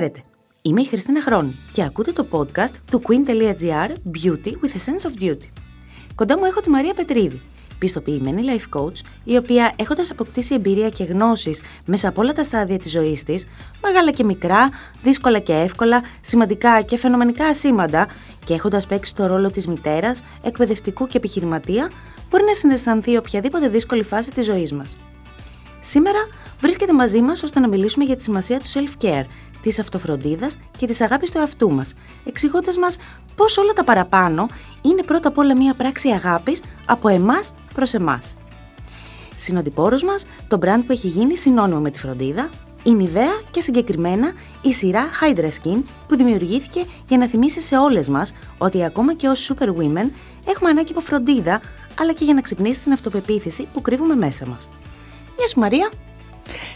Χαίρετε, είμαι η Χριστίνα Χρόνη και ακούτε το podcast του queen.gr Beauty with a Sense of Duty. Κοντά μου έχω τη Μαρία Πετρίδη, πιστοποιημένη life coach, η οποία έχοντας αποκτήσει εμπειρία και γνώσεις μέσα από όλα τα στάδια της ζωής της, μεγάλα και μικρά, δύσκολα και εύκολα, σημαντικά και φαινομενικά ασήμαντα και έχοντας παίξει το ρόλο της μητέρας, εκπαιδευτικού και επιχειρηματία, μπορεί να συναισθανθεί οποιαδήποτε δύσκολη φάση της ζωής μας. Σήμερα βρίσκεται μαζί μας ώστε να μιλήσουμε για τη σημασία του self-care, της αυτοφροντίδας και της αγάπης του εαυτού μας, εξηγώντας μας πώς όλα τα παραπάνω είναι πρώτα απ' όλα μια πράξη αγάπης από εμάς προς εμάς. Συνοδοιπόρος μας, το brand που έχει γίνει συνώνυμο με τη φροντίδα, η Nivea και συγκεκριμένα η σειρά Hydra Skin που δημιουργήθηκε για να θυμίσει σε όλες μας ότι ακόμα και ως super women έχουμε ανάγκη από φροντίδα αλλά και για να ξυπνήσει την αυτοπεποίθηση που κρύβουμε μέσα μας. Γεια σου Μαρία!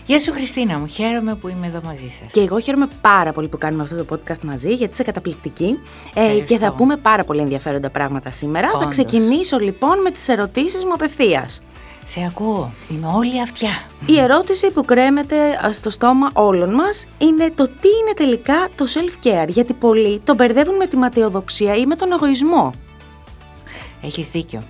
Γεια σου Χριστίνα μου, χαίρομαι που είμαι εδώ μαζί σας. Και εγώ χαίρομαι πάρα πολύ που κάνουμε αυτό το podcast μαζί, γιατί είσαι καταπληκτική ε, και θα πούμε πάρα πολύ ενδιαφέροντα πράγματα σήμερα. Θα ξεκινήσω λοιπόν με τις ερωτήσεις μου απευθείας. Σε ακούω, είμαι όλη αυτιά. Η ερώτηση που κρέμεται στο στόμα όλων μας είναι το τι είναι τελικά το self-care, γιατί πολλοί το μπερδεύουν με τη ματαιοδοξία ή με τον εγωισμό. Έχεις δίκιο.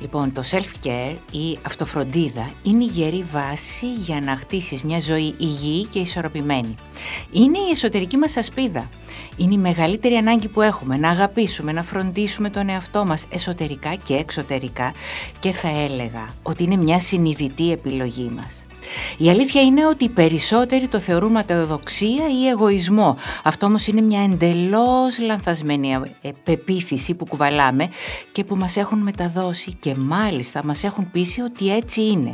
Λοιπόν, το self-care, η αυτοφροντίδα, είναι η γερή βάση για να χτίσεις μια ζωή υγιή και ισορροπημένη. Είναι η εσωτερική μας ασπίδα. Είναι η μεγαλύτερη ανάγκη που έχουμε να αγαπήσουμε, να φροντίσουμε τον εαυτό μας εσωτερικά και εξωτερικά και θα έλεγα ότι είναι μια συνειδητή επιλογή μας. Η αλήθεια είναι ότι οι περισσότεροι το θεωρούν ματαιοδοξία ή εγωισμό. Αυτό όμως είναι μια εντελώς λανθασμένη ε, πεποίθηση που κουβαλάμε και που μας έχουν μεταδώσει και μάλιστα μας έχουν πείσει ότι έτσι είναι.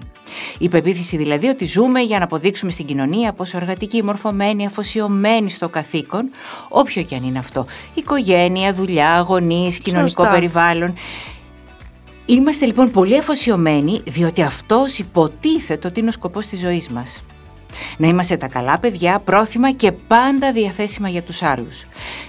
Η πεποίθηση δηλαδή ότι ζούμε για να αποδείξουμε στην κοινωνία πως εργατικοί, μορφωμένοι, αφοσιωμένοι στο καθήκον, όποιο και αν είναι αυτό, οικογένεια, δουλειά, γονείς, κοινωνικό περιβάλλον, Είμαστε λοιπόν πολύ αφοσιωμένοι διότι αυτός υποτίθεται ότι είναι ο σκοπός της ζωής μας. Να είμαστε τα καλά παιδιά, πρόθυμα και πάντα διαθέσιμα για τους άλλους.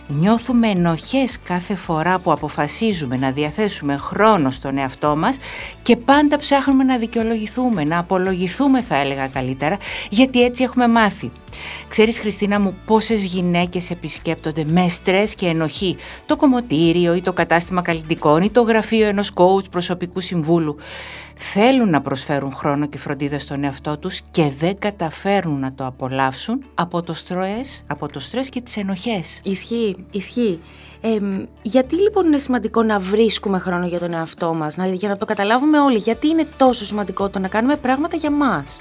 Νιώθουμε ενοχές κάθε φορά που αποφασίζουμε να διαθέσουμε χρόνο στον εαυτό μας και πάντα ψάχνουμε να δικαιολογηθούμε, να απολογηθούμε θα έλεγα καλύτερα, γιατί έτσι έχουμε μάθει. Ξέρεις Χριστίνα μου πόσες γυναίκες επισκέπτονται με στρες και ενοχή το κομμωτήριο ή το κατάστημα καλλιτικών ή το γραφείο ενός coach προσωπικού συμβούλου. Θέλουν να προσφέρουν χρόνο και φροντίδα στον εαυτό τους και δεν καταφέρουν να το απολαύσουν από το στρες, από το στρες και τις ενοχές. Ισχύει, ισχύει. Ε, γιατί λοιπόν είναι σημαντικό να βρίσκουμε χρόνο για τον εαυτό μας, να, για να το καταλάβουμε όλοι, γιατί είναι τόσο σημαντικό το να κάνουμε πράγματα για μας;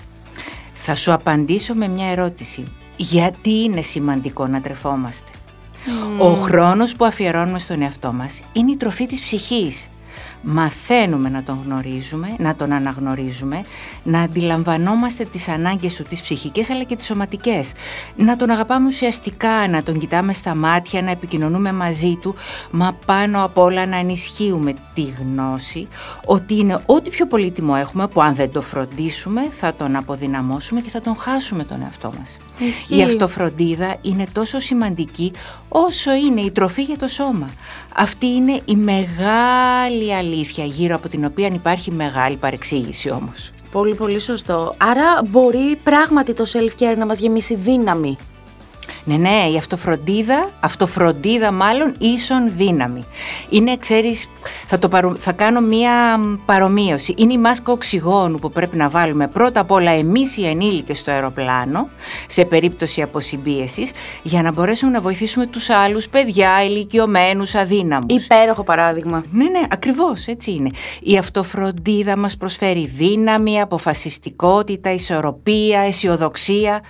Θα σου απαντήσω με μια ερώτηση. Γιατί είναι σημαντικό να τρεφόμαστε; Ο χρόνος που αφιερώνουμε στον εαυτό μας είναι η τροφή της ψυχής μαθαίνουμε να τον γνωρίζουμε, να τον αναγνωρίζουμε, να αντιλαμβανόμαστε τις ανάγκες του, τις ψυχικές αλλά και τις σωματικές. Να τον αγαπάμε ουσιαστικά, να τον κοιτάμε στα μάτια, να επικοινωνούμε μαζί του, μα πάνω απ' όλα να ενισχύουμε τη γνώση ότι είναι ό,τι πιο πολύτιμο έχουμε που αν δεν το φροντίσουμε θα τον αποδυναμώσουμε και θα τον χάσουμε τον εαυτό μας. Η αυτοφροντίδα είναι τόσο σημαντική όσο είναι η τροφή για το σώμα. Αυτή είναι η μεγάλη αλήθεια γύρω από την οποία υπάρχει μεγάλη παρεξήγηση όμως. Πολύ πολύ σωστό. Άρα μπορεί πράγματι το self-care να μας γεμίσει δύναμη. Ναι, ναι, η αυτοφροντίδα, αυτοφροντίδα μάλλον ίσον δύναμη. Είναι, ξέρεις, θα, το θα κάνω μία παρομοίωση. Είναι η μάσκα οξυγόνου που πρέπει να βάλουμε πρώτα απ' όλα εμείς οι ενήλικες στο αεροπλάνο, σε περίπτωση αποσυμπίεσης, για να μπορέσουμε να βοηθήσουμε τους άλλους παιδιά, ηλικιωμένους, αδύναμους. Υπέροχο παράδειγμα. Ναι, ναι, ακριβώς, έτσι είναι. Η αυτοφροντίδα μας προσφέρει δύναμη, αποφασιστικότητα, ισορροπία, αισιοδοξία.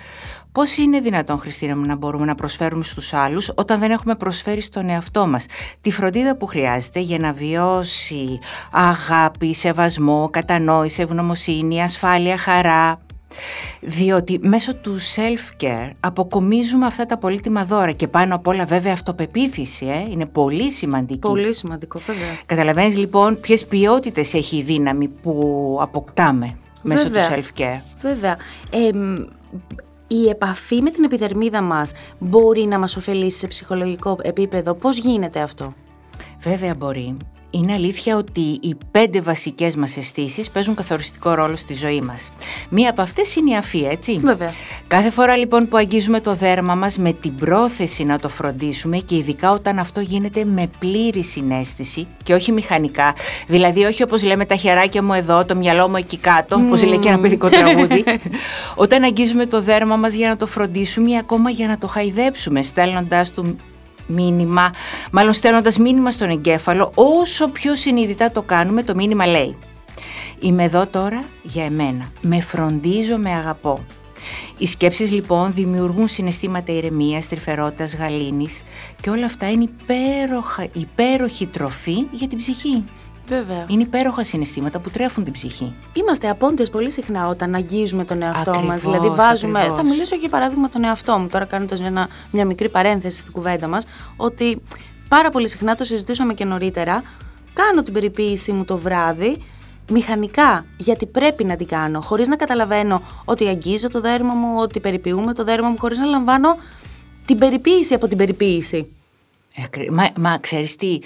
Πώς είναι δυνατόν, Χριστίνα μου, να μπορούμε να προσφέρουμε στους άλλους όταν δεν έχουμε προσφέρει στον εαυτό μας; Τη φροντίδα που χρειάζεται για να βιώσει αγάπη, σεβασμό, κατανόηση, ευγνωμοσύνη, ασφάλεια, χαρά. Διότι μέσω του self-care αποκομίζουμε αυτά τα πολύτιμα δώρα και πάνω απ' όλα βέβαια αυτοπεποίθηση, ε, είναι πολύ σημαντική. Πολύ σημαντικό βέβαια. Καταλαβαίνεις λοιπόν ποιες ποιότητες έχει η δύναμη που αποκτάμε μέσω του self-care; Βέβαια. Ε, η επαφή με την επιδερμίδα μας μπορεί να μας ωφελήσει σε ψυχολογικό επίπεδο. Πώς γίνεται αυτό; Βέβαια μπορεί. Είναι αλήθεια ότι οι πέντε βασικές μας αισθήσεις παίζουν καθοριστικό ρόλο στη ζωή μας. Μία από αυτές είναι η αφή, έτσι. Βέβαια. Κάθε φορά λοιπόν που αγγίζουμε το δέρμα μας με την πρόθεση να το φροντίσουμε και ειδικά όταν αυτό γίνεται με πλήρη συνέστηση και όχι μηχανικά, δηλαδή όχι όπως λέμε τα χεράκια μου εδώ, το μυαλό μου εκεί κάτω, mm. όπως λέει και ένα παιδικό τραγούδι, όταν αγγίζουμε το δέρμα μας για να το φροντίσουμε ή ακόμα για να το χαϊδέψουμε, στέλνοντας του μήνυμα, μάλλον στέλνοντας μήνυμα στον εγκέφαλο, όσο πιο συνειδητά το κάνουμε, το μήνυμα λέει «Είμαι εδώ τώρα για εμένα, με φροντίζω, με αγαπώ». Οι σκέψεις λοιπόν δημιουργούν συναισθήματα ηρεμίας, τρυφερότητας, γαλήνης και όλα αυτά είναι υπέροχα, υπέροχη τροφή για την ψυχή. Βέβαια. Είναι υπέροχα συναισθήματα που τρέφουν την ψυχή. Είμαστε απόντες πολύ συχνά όταν αγγίζουμε τον εαυτό μας. Δηλαδή, βάζουμε. Ακριβώς. Θα μιλήσω για παράδειγμα τον εαυτό μου, τώρα κάνοντας μια, μια μικρή παρένθεση στην κουβέντα μας, ότι πάρα πολύ συχνά το συζητούσαμε και νωρίτερα. Κάνω την περιποίησή μου το βράδυ μηχανικά, γιατί πρέπει να την κάνω, χωρίς να καταλαβαίνω ότι αγγίζω το δέρμα μου, ότι περιποιούμε το δέρμα μου, χωρίς να λαμβάνω την περιποίηση από την περιποίηση. Ε, μα, μα ξέρεις τι,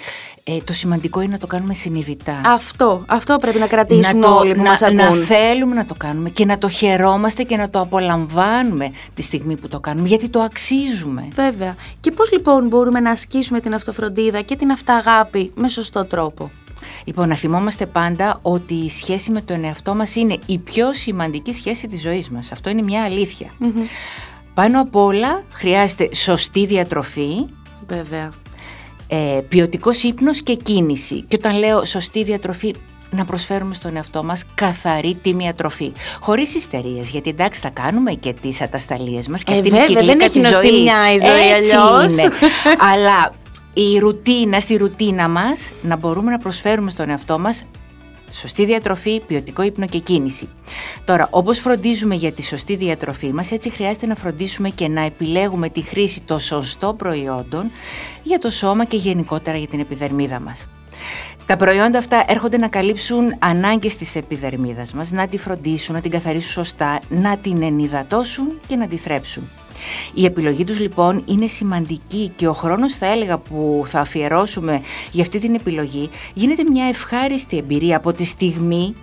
ε, το σημαντικό είναι να το κάνουμε συνειδητά. Αυτό, αυτό πρέπει να κρατήσουν να το, όλοι που να, μας ακούν. να θέλουμε να το κάνουμε και να το χαιρόμαστε και να το απολαμβάνουμε τη στιγμή που το κάνουμε, γιατί το αξίζουμε. Βέβαια. Και πώς λοιπόν μπορούμε να ασκήσουμε την αυτοφροντίδα και την αυταγάπη με σωστό τρόπο; Λοιπόν, να θυμόμαστε πάντα ότι η σχέση με τον εαυτό μας είναι η πιο σημαντική σχέση της ζωής μας. Αυτό είναι μια αλήθεια. Πάνω απ' όλα χρειάζεται σωστή διατροφή, Βέβαια. ε, ποιοτικός ύπνος και κίνηση. Και όταν λέω σωστή διατροφή, να προσφέρουμε στον εαυτό μας καθαρή τίμια τροφή. Χωρίς ιστερίες, γιατί εντάξει θα κάνουμε και τις ατασταλίες μας και Ε, αυτή είναι η βέβαια, δεν κυκλίκα έχει της ζωής. νοστιμιά η ζωή Έτσι αλλιώς. είναι. Αλλά η ρουτίνα, στη ρουτίνα μας, να μπορούμε να προσφέρουμε στον εαυτό μας σωστή διατροφή, ποιοτικό ύπνο και κίνηση. Τώρα, όπως φροντίζουμε για τη σωστή διατροφή μας, έτσι χρειάζεται να φροντίσουμε και να επιλέγουμε τη χρήση των σωστών προϊόντων για το σώμα και γενικότερα για την επιδερμίδα μας. Τα προϊόντα αυτά έρχονται να καλύψουν ανάγκες της επιδερμίδας μας, να τη φροντίσουν, να την καθαρίσουν σωστά, να την ενυδατώσουν και να τη θρέψουν. Η επιλογή τους λοιπόν είναι σημαντική και ο χρόνος θα έλεγα που θα αφιερώσουμε για αυτή την επιλογή γίνεται μια ευχάριστη εμπειρία από τη στιγμή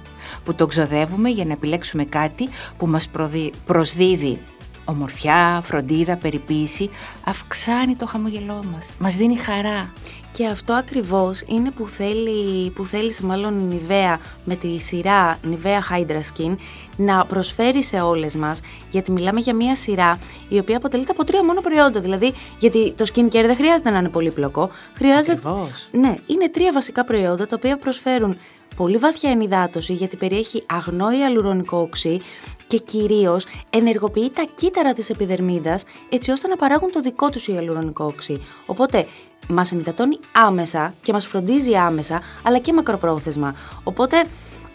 που το ξοδεύουμε για να επιλέξουμε κάτι που μας προδι- προσδίδει ομορφιά, φροντίδα, περιποίηση, αυξάνει το χαμογελό μας, μας δίνει χαρά. Και αυτό ακριβώς είναι που θέλει, που θέλει μάλλον η Nivea με τη σειρά Nivea Hydra Skin να προσφέρει σε όλες μας, γιατί μιλάμε για μια σειρά η οποία αποτελείται από τρία μόνο προϊόντα, δηλαδή γιατί το skincare δεν χρειάζεται να είναι πολύπλοκο, χρειάζεται... Ακριβώς. Ναι, είναι τρία βασικά προϊόντα τα οποία προσφέρουν πολύ βαθιά ενυδάτωση γιατί περιέχει αγνό ιαλουρονικό οξύ και κυρίως ενεργοποιεί τα κύτταρα της επιδερμίδας έτσι ώστε να παράγουν το δικό τους ιαλουρονικό οξύ. Οπότε μας ενυδατώνει άμεσα και μας φροντίζει άμεσα αλλά και μακροπρόθεσμα. Οπότε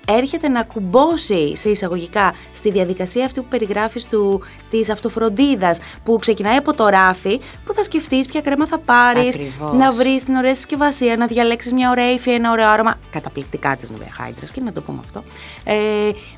έρχεται να κουμπώσει σε εισαγωγικά στη διαδικασία αυτή που περιγράφεις του, της αυτοφροντίδας που ξεκινάει από το ράφι που θα σκεφτείς ποια κρέμα θα πάρεις, Ακριβώς. να βρεις την ωραία συσκευασία, να διαλέξεις μια ωραία υφή, ένα ωραίο άρωμα, καταπληκτικά της Nivea Hydra και να το πούμε αυτό, ε,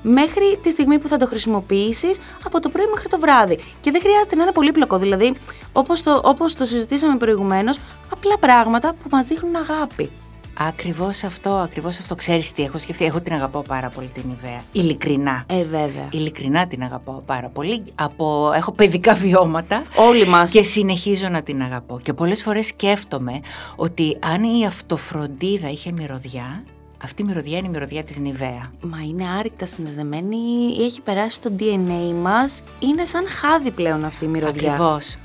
μέχρι τη στιγμή που θα το χρησιμοποιήσεις από το πρωί μέχρι το βράδυ. Και δεν χρειάζεται να είναι πολύπλοκο, δηλαδή όπως το, όπως το συζητήσαμε προηγουμένως, απλά πράγματα που μας δείχνουν αγάπη. Ακριβώς αυτό, ακριβώς αυτό. Ξέρεις τι έχω σκεφτεί, εγώ την αγαπάω πάρα πολύ την Ιβαία. Ειλικρινά. Ε, βέβαια. Ειλικρινά την αγαπάω πάρα πολύ. Από... Έχω παιδικά βιώματα. Όλοι μας. Και συνεχίζω να την αγαπώ. Και πολλές φορές σκέφτομαι ότι αν η αυτοφροντίδα είχε μυρωδιά, αυτή η μυρωδιά είναι η μυρωδιά της Νιβαία. Μα είναι άρρηκτα συνδεδεμένη, έχει περάσει στο DNA μας, είναι σαν χάδι πλέον αυτή η μυρωδιά. Ακριβώς.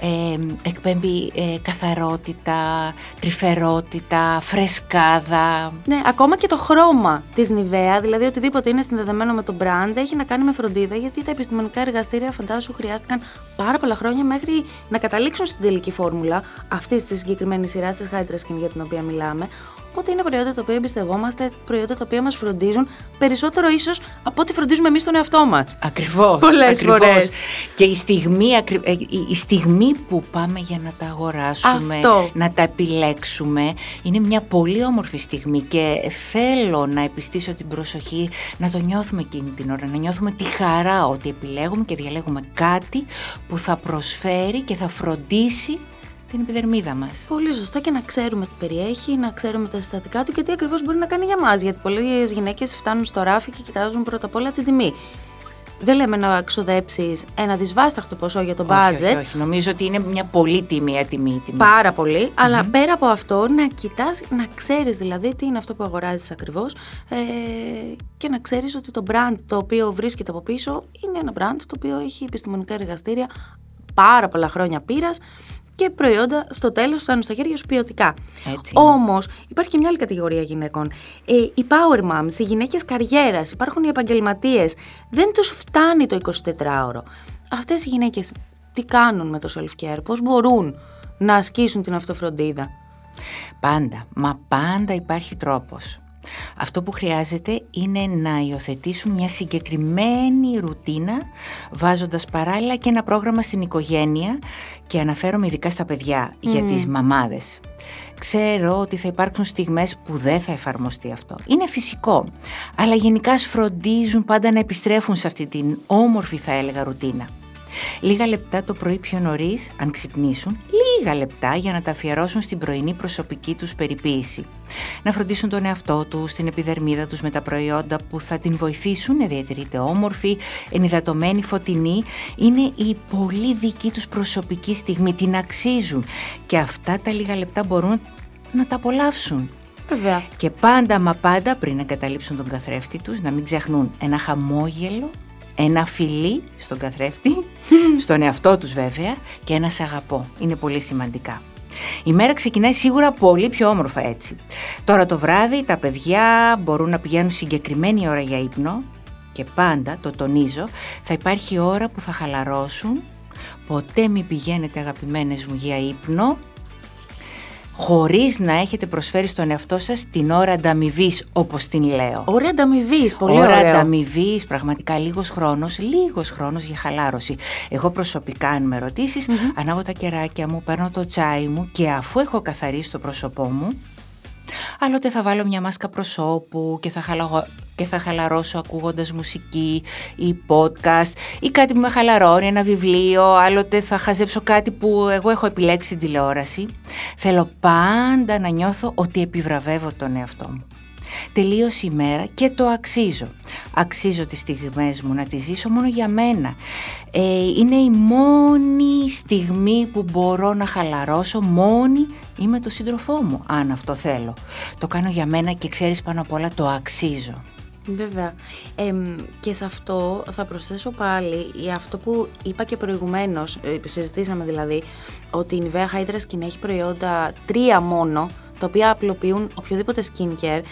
Ε, εκπέμπει ε, καθαρότητα, τρυφερότητα, φρεσκάδα. Ναι, ακόμα και το χρώμα της Nivea, δηλαδή οτιδήποτε είναι συνδεδεμένο με το brand, έχει να κάνει με φροντίδα, γιατί τα επιστημονικά εργαστήρια φαντάσου χρειάστηκαν πάρα πολλά χρόνια μέχρι να καταλήξουν στην τελική φόρμουλα αυτής της συγκεκριμένης σειράς της Hydra Skin για την οποία μιλάμε. Οπότε είναι προϊόντα τα οποία εμπιστευόμαστε, προϊόντα τα οποία μας φροντίζουν περισσότερο ίσως από ό,τι φροντίζουμε εμείς τον εαυτό μας. Ακριβώς. Πολλές ακριβώς. φορές. Και η στιγμή, ακρι- ε, η- η στιγμή που πάμε για να τα αγοράσουμε, Αυτό. να τα επιλέξουμε, είναι μια πολύ όμορφη στιγμή και θέλω να επιστήσω την προσοχή να το νιώθουμε εκείνη την ώρα, να νιώθουμε τη χαρά ότι επιλέγουμε και διαλέγουμε κάτι που θα προσφέρει και θα φροντίσει την επιδερμίδα μας. Πολύ σωστά και να ξέρουμε τι περιέχει, να ξέρουμε τα συστατικά του και τι ακριβώς μπορεί να κάνει για μας. Γιατί πολλές γυναίκες φτάνουν στο ράφι και κοιτάζουν πρώτα απ' όλα την τιμή δεν λέμε να ξοδέψεις ένα δυσβάσταχτο ποσό για το budget. Όχι, όχι, Νομίζω ότι είναι μια πολύ τιμή τιμή. Πάρα πολύ. Αλλά πέρα από αυτό, να κοιτάς, να ξέρεις δηλαδή τι είναι αυτό που αγοράζεις ακριβώς ε, και να ξέρεις ότι το brand το οποίο βρίσκεται από πίσω είναι ένα brand το οποίο έχει επιστημονικά εργαστήρια πάρα πολλά χρόνια πείρας και προϊόντα στο τέλος φτάνουν στα χέρια σου ποιοτικά. Όμως υπάρχει και μια άλλη κατηγορία γυναίκων. Ε, οι power moms, οι γυναίκες καριέρας, υπάρχουν οι επαγγελματίες. Δεν τους φτάνει το 24ωρο. Αυτές οι γυναίκες τι κάνουν με το self-care, πώς μπορούν να ασκήσουν την αυτοφροντίδα; Πάντα, μα πάντα υπάρχει τρόπος. Αυτό που χρειάζεται είναι να υιοθετήσουν μια συγκεκριμένη ρουτίνα βάζοντας παράλληλα και ένα πρόγραμμα στην οικογένεια και αναφέρομαι ειδικά στα παιδιά για τις μαμάδες. Ξέρω ότι θα υπάρξουν στιγμές που δεν θα εφαρμοστεί αυτό. Είναι φυσικό. Αλλά γενικά σφροντίζουν πάντα να επιστρέφουν σε αυτή την όμορφη θα έλεγα ρουτίνα. Λίγα λεπτά το πρωί πιο νωρίς, αν ξυπνήσουν, λίγα λεπτά για να τα αφιερώσουν στην πρωινή προσωπική τους περιποίηση. Να φροντίσουν τον εαυτό τους, την επιδερμίδα τους με τα προϊόντα που θα την βοηθήσουν να διατηρείται όμορφη, ενυδατωμένη, φωτεινή. Είναι η πολύ δική τους προσωπική στιγμή, την αξίζουν και αυτά τα λίγα λεπτά μπορούν να τα απολαύσουν. Βέβαια. Και πάντα μα πάντα πριν εγκαταλείψουν τον καθρέφτη τους να μην ξεχνούν ένα χαμόγελο ένα φιλί στον καθρέφτη, στον εαυτό τους βέβαια και ένα σ' αγαπώ. Είναι πολύ σημαντικά. Η μέρα ξεκινάει σίγουρα πολύ πιο όμορφα έτσι. Τώρα το βράδυ τα παιδιά μπορούν να πηγαίνουν συγκεκριμένη ώρα για ύπνο και πάντα, το τονίζω, θα υπάρχει ώρα που θα χαλαρώσουν. Ποτέ μην πηγαίνετε αγαπημένες μου για ύπνο χωρίς να έχετε προσφέρει στον εαυτό σας την ώρα ανταμοιβής, όπως την λέω. Ώρα ανταμοιβής, πολύ ώρα ωραίο. ανταμοιβής, πραγματικά λίγος χρόνος, λίγος χρόνος για χαλάρωση. Εγώ προσωπικά, αν με ρωτησει ανάγω τα κεράκια μου, παίρνω το τσάι μου και αφού έχω καθαρίσει το πρόσωπό μου, Άλλοτε θα βάλω μια μάσκα προσώπου και θα, και θα χαλαρώσω ακούγοντας μουσική ή podcast ή κάτι που με χαλαρώνει, ένα βιβλίο, άλλοτε θα χαζέψω κάτι που εγώ έχω επιλέξει στην τηλεόραση. Θέλω πάντα να νιώθω ότι επιβραβεύω τον εαυτό μου. Τελείωσε η μέρα και το αξίζω. Αξίζω τις στιγμές μου να τις ζήσω μόνο για μένα. Ε, είναι η μόνη στιγμή που μπορώ να χαλαρώσω μόνη ή με το σύντροφό μου, αν αυτό θέλω. Το κάνω για μένα και ξέρεις πάνω απ' όλα το αξίζω. Βέβαια. και σε αυτό θα προσθέσω πάλι αυτό που είπα και προηγουμένως, ε, συζητήσαμε δηλαδή, ότι η Nivea Hydra Skin έχει προϊόντα τρία μόνο, τα οποία απλοποιούν οποιοδήποτε skincare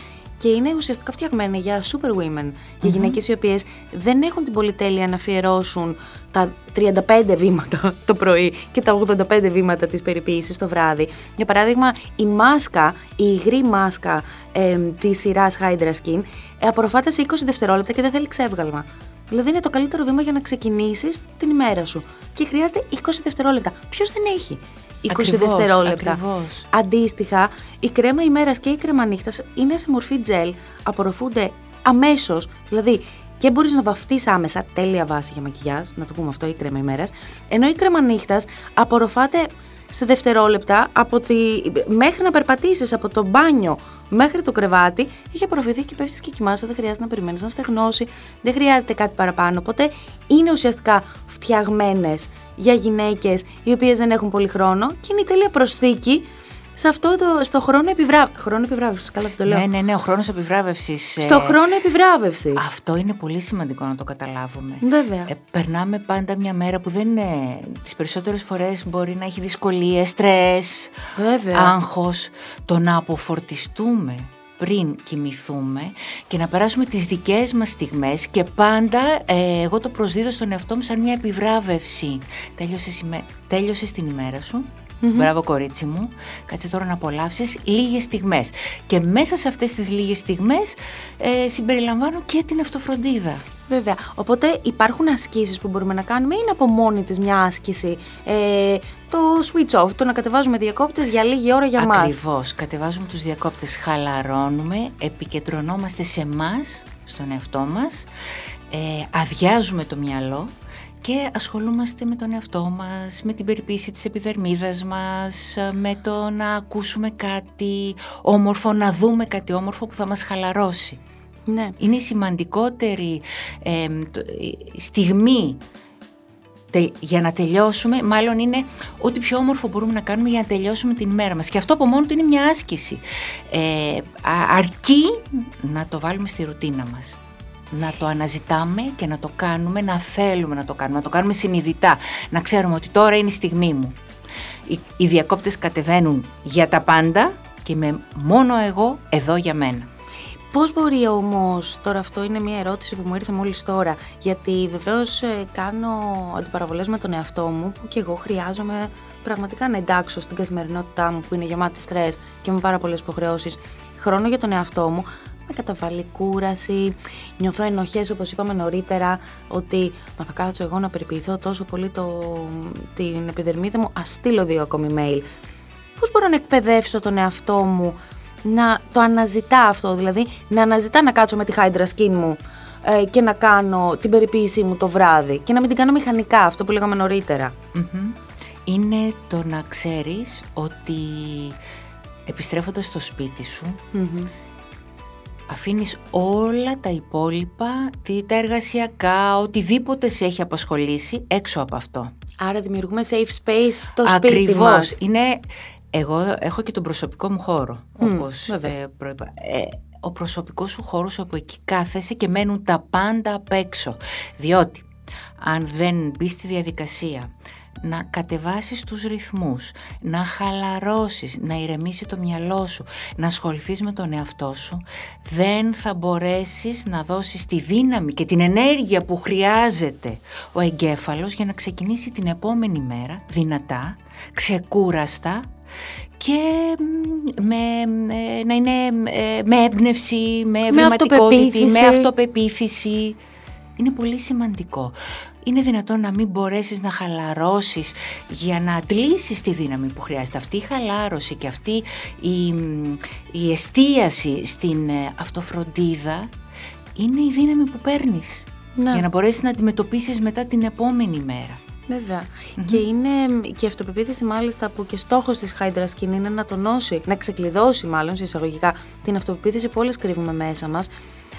και είναι ουσιαστικά φτιαγμένα για super women, για γυναίκες οι οποίες δεν έχουν την πολυτέλεια να αφιερώσουν τα 35 βήματα το πρωί και τα 85 βήματα της περιποίησης το βράδυ. Για παράδειγμα, η μάσκα, η υγρή μάσκα ε, της σειράς Hydra Skin ε, απορροφάται σε 20 δευτερόλεπτα και δεν θέλει ξεύγαλμα. Δηλαδή είναι το καλύτερο βήμα για να ξεκινήσεις την ημέρα σου. Και χρειάζεται 20 δευτερόλεπτα. Ποιος δεν έχει 20 ακριβώς, δευτερόλεπτα; Ακριβώς. Αντίστοιχα, η κρέμα ημέρας και η κρέμα νύχτας είναι σε μορφή τζελ, απορροφούνται αμέσως, δηλαδή και μπορείς να βαφτεί άμεσα, τέλεια βάση για μακιγιάζ, να το πούμε αυτό, η κρέμα ημέρας. Ενώ η κρέμα νύχτας απορροφάται σε δευτερόλεπτα από τη... μέχρι να περπατήσεις από το μπάνιο μέχρι το κρεβάτι, έχει απορροφηθεί και πέφτεις και κοιμάσαι. Δεν χρειάζεται να περιμένεις να στεγνώσει, δεν χρειάζεται κάτι παραπάνω. Οπότε είναι ουσιαστικά φτιαγμένες για γυναίκες οι οποίες δεν έχουν πολύ χρόνο και είναι η τέλεια προσθήκη σε αυτό το, στο χρόνο, επιβρά... χρόνο επιβράβευσης. Καλά, αυτό το λέω. Ναι, ναι, ναι, ο χρόνος επιβράβευσης. Στο ε, χρόνο επιβράβευσης. Αυτό είναι πολύ σημαντικό να το καταλάβουμε. Βέβαια. Ε, περνάμε πάντα μια μέρα που δεν είναι. Τις περισσότερες φορές μπορεί να έχει δυσκολίες, στρες, άγχος. Το να αποφορτιστούμε πριν κοιμηθούμε και να περάσουμε τις δικές μας στιγμές και πάντα ε, εγώ το προσδίδω στον εαυτό μου σαν μια επιβράβευση. Τέλειωσες, τέλειωσες την ημέρα σου, Mm-hmm. Μπράβο, κορίτσι μου. Κάτσε τώρα να απολαύσεις λίγες στιγμές. Και μέσα σε αυτές τις λίγες στιγμές ε, συμπεριλαμβάνω και την αυτοφροντίδα. Βέβαια. Οπότε υπάρχουν ασκήσεις που μπορούμε να κάνουμε. Είναι από μόνη της μια άσκηση. Ε, το switch off, το να κατεβάζουμε διακόπτες για λίγη ώρα για Ακριβώς. μας; Ακριβώς. Κατεβάζουμε τους διακόπτες, χαλαρώνουμε, επικεντρωνόμαστε σε μας, στον εαυτό μας, ε, αδειάζουμε το μυαλό και ασχολούμαστε με τον εαυτό μας, με την περιποίηση της επιδερμίδας μας, με το να ακούσουμε κάτι όμορφο, να δούμε κάτι όμορφο που θα μας χαλαρώσει. Ναι. Είναι η σημαντικότερη ε, στιγμή για να τελειώσουμε, μάλλον είναι ό,τι πιο όμορφο μπορούμε να κάνουμε για να τελειώσουμε την ημέρα μας. Και αυτό από μόνο του είναι μια άσκηση. Ε, αρκεί να το βάλουμε στη ρουτίνα μας. Να το αναζητάμε και να το κάνουμε, να θέλουμε να το κάνουμε, να το κάνουμε συνειδητά. Να ξέρουμε ότι τώρα είναι η στιγμή μου. Οι, οι διακόπτες κατεβαίνουν για τα πάντα και με μόνο εγώ εδώ για μένα. Πώς μπορεί όμως, τώρα αυτό είναι μια ερώτηση που μου ήρθε μόλις τώρα, γιατί βεβαίως ε, κάνω αντιπαραβολές με τον εαυτό μου που και εγώ χρειάζομαι πραγματικά να εντάξω στην καθημερινότητά μου που είναι γεμάτη στρες και με πάρα πολλές υποχρεώσεις χρόνο για τον εαυτό μου, με καταβάλει κούραση, νιώθω ενοχές όπως είπαμε νωρίτερα ότι μα θα κάτσω εγώ να περιποιηθώ τόσο πολύ το, την επιδερμίδα μου, ας στείλω δύο ακόμη mail. Πώς μπορώ να εκπαιδεύσω τον εαυτό μου να το αναζητά αυτό, δηλαδή να αναζητά να κάτσω με τη Hydra Skin μου ε, και να κάνω την περιποίησή μου το βράδυ και να μην την κάνω μηχανικά, αυτό που λέγαμε Είναι το να ξέρεις ότι επιστρέφοντας στο σπίτι σου mm αφήνεις όλα τα υπόλοιπα, τα εργασιακά, οτιδήποτε σε έχει απασχολήσει έξω από αυτό. Άρα δημιουργούμε safe space στο σπίτι μας. Είναι εγώ έχω και τον προσωπικό μου χώρο, mm, όπως ε, προείπα. Ε, ο προσωπικός σου χώρος όπου εκεί κάθεσαι και μένουν τα πάντα απ' έξω. Διότι αν δεν μπεις στη διαδικασία να κατεβάσεις τους ρυθμούς, να χαλαρώσεις, να ηρεμήσει το μυαλό σου, να ασχοληθείς με τον εαυτό σου, δεν θα μπορέσεις να δώσεις τη δύναμη και την ενέργεια που χρειάζεται ο εγκέφαλος για να ξεκινήσει την επόμενη μέρα δυνατά, ξεκούραστα και με, να είναι ε, με έμπνευση, με ευρηματικότητα, με αυτοπεποίθηση. Είναι πολύ σημαντικό. Είναι δυνατόν να μην μπορέσεις να χαλαρώσεις για να αντλήσεις τη δύναμη που χρειάζεται. Αυτή η χαλάρωση και αυτή η, η εστίαση στην ε, αυτοφροντίδα είναι η δύναμη που παίρνεις. Για να μπορέσεις να αντιμετωπίσεις μετά την επόμενη μέρα. Και είναι και η αυτοπεποίθηση μάλιστα που και στόχος της Hydra Skin είναι να τονώσει, να ξεκλειδώσει μάλλον σε εισαγωγικά την αυτοπεποίθηση που όλες κρύβουμε μέσα μας.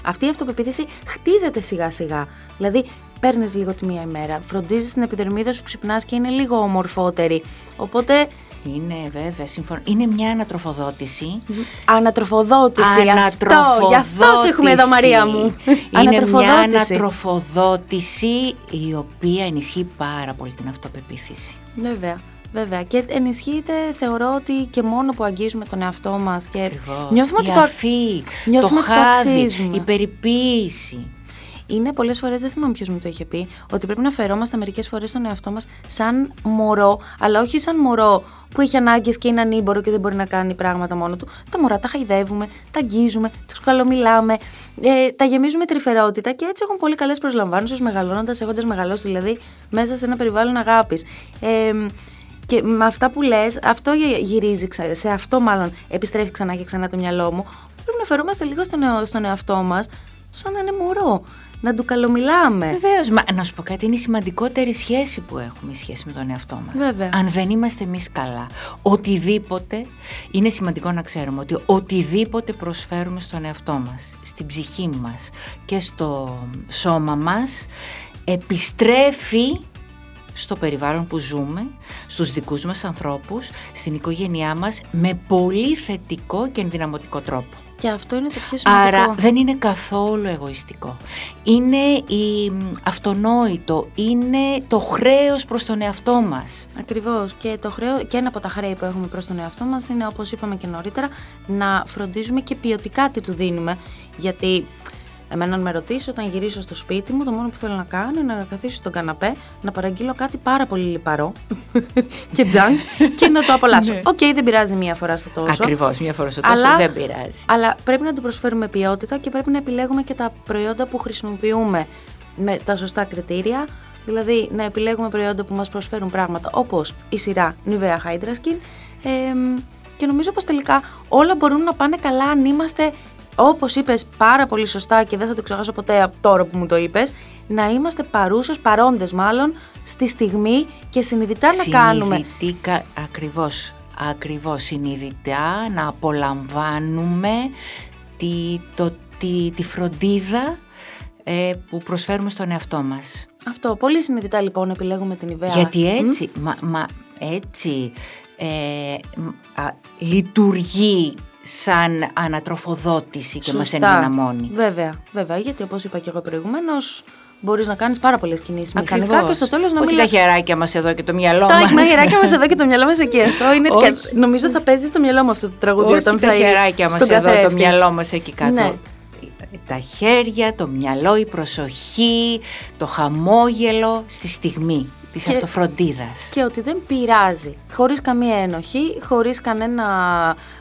Αυτή η αυτοπεποίθηση χτίζεται σιγά σιγά. Δηλαδή παίρνεις λίγο τη μία ημέρα, φροντίζεις την επιδερμίδα σου, ξυπνάς και είναι λίγο ομορφότερη. Οπότε είναι βέβαια, σύμφωνα. Είναι μια ανατροφοδότηση. Ανατροφοδότηση. ανατροφοδότηση. Αυτό, γι' αυτός έχουμε εδώ Μαρία μου. Είναι μια ανατροφοδότηση η οποία ενισχύει πάρα πολύ την αυτοπεποίθηση. Βέβαια. Βέβαια. Και ενισχύεται, θεωρώ ότι και μόνο που αγγίζουμε τον εαυτό μας και Ακριβώς. νιώθουμε η ότι αφή, το, το χάδι, η περιποίηση είναι πολλές φορές, δεν θυμάμαι ποιος μου το είχε πει, ότι πρέπει να φερόμαστε μερικές φορές στον εαυτό μας σαν μωρό, αλλά όχι σαν μωρό που έχει ανάγκες και είναι ανήμπορο και δεν μπορεί να κάνει πράγματα μόνο του. Τα μωρά τα χαϊδεύουμε, τα αγγίζουμε, τους καλομιλάμε, ε, τα γεμίζουμε τρυφερότητα και έτσι έχουν πολύ καλές προσλαμβάνουσες μεγαλώνοντας, έχοντας μεγαλώσει δηλαδή μέσα σε ένα περιβάλλον αγάπης. Ε, και με αυτά που λες, αυτό γυρίζει, σε αυτό μάλλον επιστρέφει ξανά και ξανά το μυαλό μου. Πρέπει να φερόμαστε λίγο στον, στον εαυτό μας σαν να είναι μωρό να του καλομιλάμε. Βεβαίως. Να σου πω κάτι, είναι η σημαντικότερη σχέση που έχουμε η σχέση με τον εαυτό μας. Αν δεν είμαστε εμείς καλά, οτιδήποτε. Είναι σημαντικό να ξέρουμε ότι οτιδήποτε προσφέρουμε στον εαυτό μας, στην ψυχή μας και στο σώμα μας, επιστρέφει στο περιβάλλον που ζούμε, στους δικούς μας ανθρώπους, στην οικογένειά μας, με πολύ θετικό και ενδυναμωτικό τρόπο. Και αυτό είναι το πιο σημαντικό. Άρα δεν είναι καθόλου εγωιστικό. Είναι η αυτονόητο, είναι το χρέος προς τον εαυτό μας. Ακριβώς. Και, το χρέο, και ένα από τα χρέη που έχουμε προς τον εαυτό μας είναι, όπως είπαμε και νωρίτερα, να φροντίζουμε και ποιοτικά τι του δίνουμε. Γιατί Εμένα, αν με ρωτήσεις, όταν γυρίσω στο σπίτι μου, το μόνο που θέλω να κάνω είναι να καθίσω στον καναπέ, να παραγγείλω κάτι πάρα πολύ λιπαρό και junk και να το απολαύσω. Ναι. OK, okay, δεν πειράζει μία φορά στο τόσο. Ακριβώς, μία φορά στο τόσο αλλά, δεν πειράζει. Αλλά πρέπει να του προσφέρουμε ποιότητα και πρέπει να επιλέγουμε και τα προϊόντα που χρησιμοποιούμε με τα σωστά κριτήρια. Δηλαδή, να επιλέγουμε προϊόντα που μας προσφέρουν πράγματα όπως η σειρά Nivea Hydra Skin. Ε, και νομίζω πως τελικά όλα μπορούν να πάνε καλά αν είμαστε όπως είπες πάρα πολύ σωστά και δεν θα το ξεχάσω ποτέ από τώρα που μου το είπες, να είμαστε παρούσες, παρόντες μάλλον, στη στιγμή και συνειδητά να κάνουμε. Συνειδητικά, ακριβώς, ακριβώς, συνειδητά να απολαμβάνουμε τη, το, τη, τη φροντίδα ε, που προσφέρουμε στον εαυτό μας. Αυτό, πολύ συνειδητά λοιπόν επιλέγουμε την ιδέα. Γιατί έτσι, μα, μα, έτσι ε, α, λειτουργεί σαν ανατροφοδότηση και μας ενδυναμώνει. Βέβαια, βέβαια, γιατί όπως είπα και εγώ προηγουμένως, μπορείς να κάνεις πάρα πολλές κινήσεις μηχανικά και στο τέλος να μην. Όχι τα χεράκια μας εδώ και το μυαλό μας. Τα χεράκια μας εδώ και το μυαλό μας εκεί. Αυτό είναι. Νομίζω θα παίζεις στο μυαλό μου αυτό το τραγούδι Όχι όταν θα τα χεράκια μας εδώ, το μυαλό μας εκεί κάτω. Ναι. Τα χέρια, το μυαλό, η προσοχή, το χαμόγελο στη στιγμή της και, αυτοφροντίδας. Και ότι δεν πειράζει, χωρίς καμία ένοχη, χωρίς κανένα,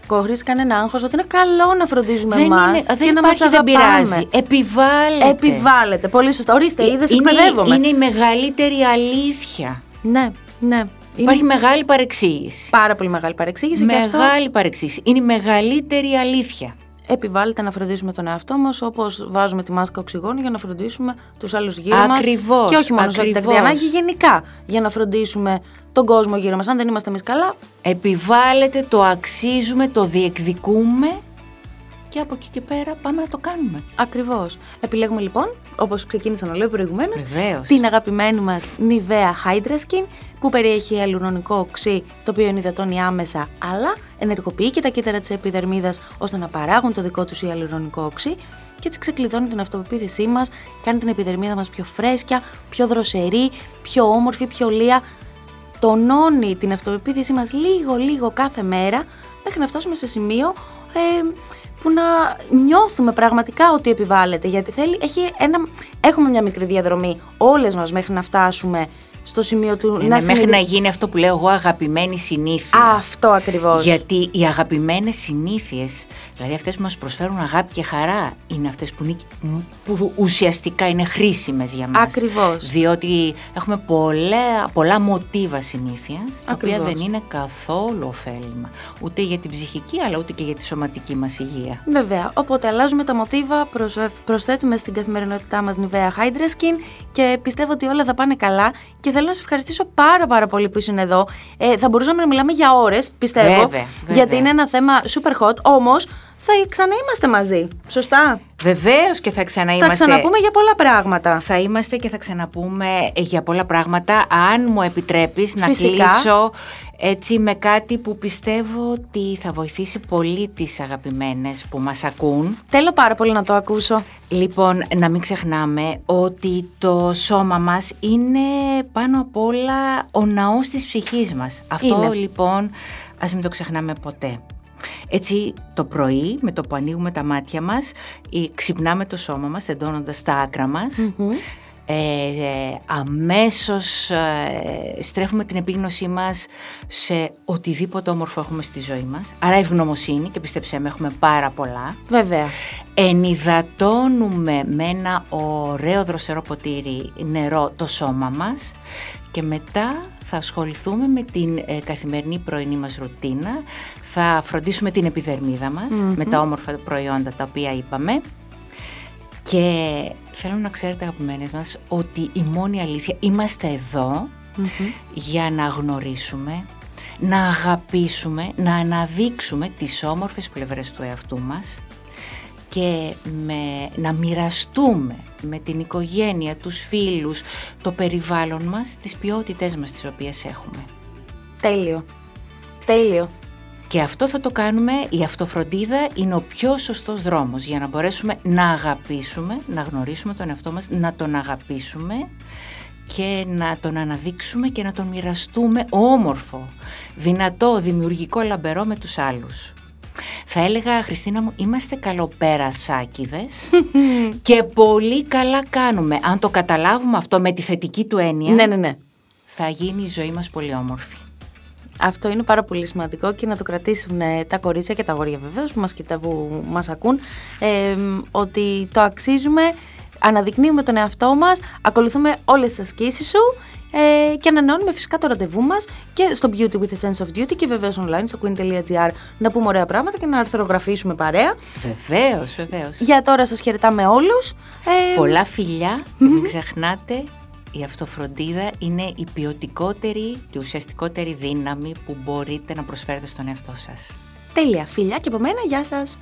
χωρίς κανένα άγχος, ότι είναι καλό να φροντίζουμε δεν εμάς είναι, δεν και να μας δεν πειράζει. Επιβάλλεται. Επιβάλλεται, πολύ σωστά. Ορίστε, είδες, είναι, εκπαιδεύομαι. Είναι η μεγαλύτερη αλήθεια. Ναι, ναι. Υπάρχει μεγάλη παρεξήγηση. Πάρα πολύ μεγάλη παρεξήγηση. Μεγάλη και αυτό... παρεξήγηση. Είναι η μεγαλύτερη αλήθεια επιβάλλεται να φροντίσουμε τον εαυτό μας, όπως βάζουμε τη μάσκα οξυγόνου για να φροντίσουμε τους άλλους γύρω μας. Και όχι μόνο σε έκτακτη ανάγκη, γενικά για να φροντίσουμε τον κόσμο γύρω μας. Αν δεν είμαστε εμείς καλά. Επιβάλλεται, το αξίζουμε, το διεκδικούμε και από εκεί και πέρα πάμε να το κάνουμε. Ακριβώς. Επιλέγουμε λοιπόν, όπως ξεκίνησα να λέω προηγουμένως, την αγαπημένη μας Nivea Hydra Skin που περιέχει αλουρονικό οξύ το οποίο ενυδατώνει άμεσα αλλά ενεργοποιεί και τα κύτταρα της επιδερμίδας ώστε να παράγουν το δικό τους ιαλουρονικό οξύ και έτσι ξεκλειδώνει την αυτοπεποίθησή μας, κάνει την επιδερμίδα μας πιο φρέσκια, πιο δροσερή, πιο όμορφη, πιο λία. Τονώνει την αυτοπεποίθησή μας λίγο λίγο κάθε μέρα μέχρι να φτάσουμε σε σημείο ε, που να νιώθουμε πραγματικά ότι επιβάλλεται. Γιατί θέλει, έχει ένα, έχουμε μια μικρή διαδρομή όλες μας μέχρι να φτάσουμε στο σημείο του ναι, να ναι, Μέχρι να γίνει αυτό που λέω εγώ αγαπημένη συνήθεια. Αυτό ακριβώς. Γιατί οι αγαπημένες συνήθειες, δηλαδή αυτές που μας προσφέρουν αγάπη και χαρά, είναι αυτές που, που ουσιαστικά είναι χρήσιμες για μας. Ακριβώς. Διότι έχουμε πολλά, πολλά μοτίβα συνήθεια, τα οποία δεν είναι καθόλου ωφέλιμα. Ούτε για την ψυχική, αλλά ούτε και για τη σωματική μας υγεία. Βέβαια. Οπότε αλλάζουμε τα μοτίβα, προσθέτουμε στην καθημερινότητά μας Nivea Hydra Skin και πιστεύω ότι όλα θα πάνε καλά και θέλω να σε ευχαριστήσω πάρα πάρα πολύ που ήσουν εδώ. Ε, θα μπορούσαμε να μιλάμε για ώρες, πιστεύω. Βέβαια, Γιατί είναι ένα θέμα super hot. Όμως θα ξαναείμαστε μαζί. Σωστά; Βεβαίως και θα ξαναείμαστε. Θα ξαναπούμε για πολλά πράγματα. Θα είμαστε και θα ξαναπούμε για πολλά πράγματα. Αν μου επιτρέπεις να κλείσω έτσι με κάτι που πιστεύω ότι θα βοηθήσει πολύ τις αγαπημένες που μας ακούν. Θέλω πάρα πολύ να το ακούσω. Λοιπόν, να μην ξεχνάμε ότι το σώμα μας είναι πάνω απ' όλα ο ναός της ψυχής μας. Αυτό λοιπόν ας μην το ξεχνάμε ποτέ. Έτσι το πρωί με το που ανοίγουμε τα μάτια μας ξυπνάμε το σώμα μας τεντώνοντας τα άκρα μας ε, ε, αμέσως ε, στρέφουμε την επίγνωσή μας σε οτιδήποτε όμορφο έχουμε στη ζωή μας. Άρα ευγνωμοσύνη και πιστέψτε με έχουμε πάρα πολλά. Βέβαια. Ενυδατώνουμε με ένα ωραίο δροσερό ποτήρι νερό το σώμα μας και μετά θα ασχοληθούμε με την ε, καθημερινή πρωινή μας ρουτίνα. Θα φροντίσουμε την επιδερμίδα μας με τα όμορφα προϊόντα τα οποία είπαμε. Και θέλω να ξέρετε αγαπημένες μας ότι η μόνη αλήθεια είμαστε για να γνωρίσουμε, να αγαπήσουμε, να αναδείξουμε τις όμορφες πλευρές του εαυτού μας και με, να μοιραστούμε με την οικογένεια, τους φίλους, το περιβάλλον μας, τις ποιότητές μας τις οποίες έχουμε. Τέλειο. Τέλειο. Και αυτό θα το κάνουμε, η αυτοφροντίδα είναι ο πιο σωστός δρόμος για να μπορέσουμε να αγαπήσουμε, να γνωρίσουμε τον εαυτό μας, να τον αγαπήσουμε και να τον αναδείξουμε και να τον μοιραστούμε όμορφο, δυνατό, δημιουργικό, λαμπερό με τους άλλους. Θα έλεγα, Χριστίνα μου, είμαστε καλοπέρασάκιδες και πολύ καλά κάνουμε. Αν το καταλάβουμε αυτό με τη θετική του έννοια, ναι, ναι, ναι. θα γίνει η ζωή μας πολύ όμορφη. Αυτό είναι πάρα πολύ σημαντικό και να το κρατήσουν ε, τα κορίτσια και τα αγόρια βεβαίως που μας, που μας ακούν ε, ότι το αξίζουμε αναδεικνύουμε τον εαυτό μας, ακολουθούμε όλες τις ασκήσεις σου ε, και ανανεώνουμε φυσικά το ραντεβού μας και στο Beauty with a Sense of Duty και βεβαίως online στο queen.gr να πούμε ωραία πράγματα και να αρθρογραφήσουμε παρέα. Βεβαίως, βεβαίως. Για τώρα σας χαιρετάμε όλους. Ε, Πολλά φιλιά και μην ξεχνάτε η αυτοφροντίδα είναι η ποιοτικότερη και ουσιαστικότερη δύναμη που μπορείτε να προσφέρετε στον εαυτό σας. Τέλεια, φιλιά και από μένα, γεια σας.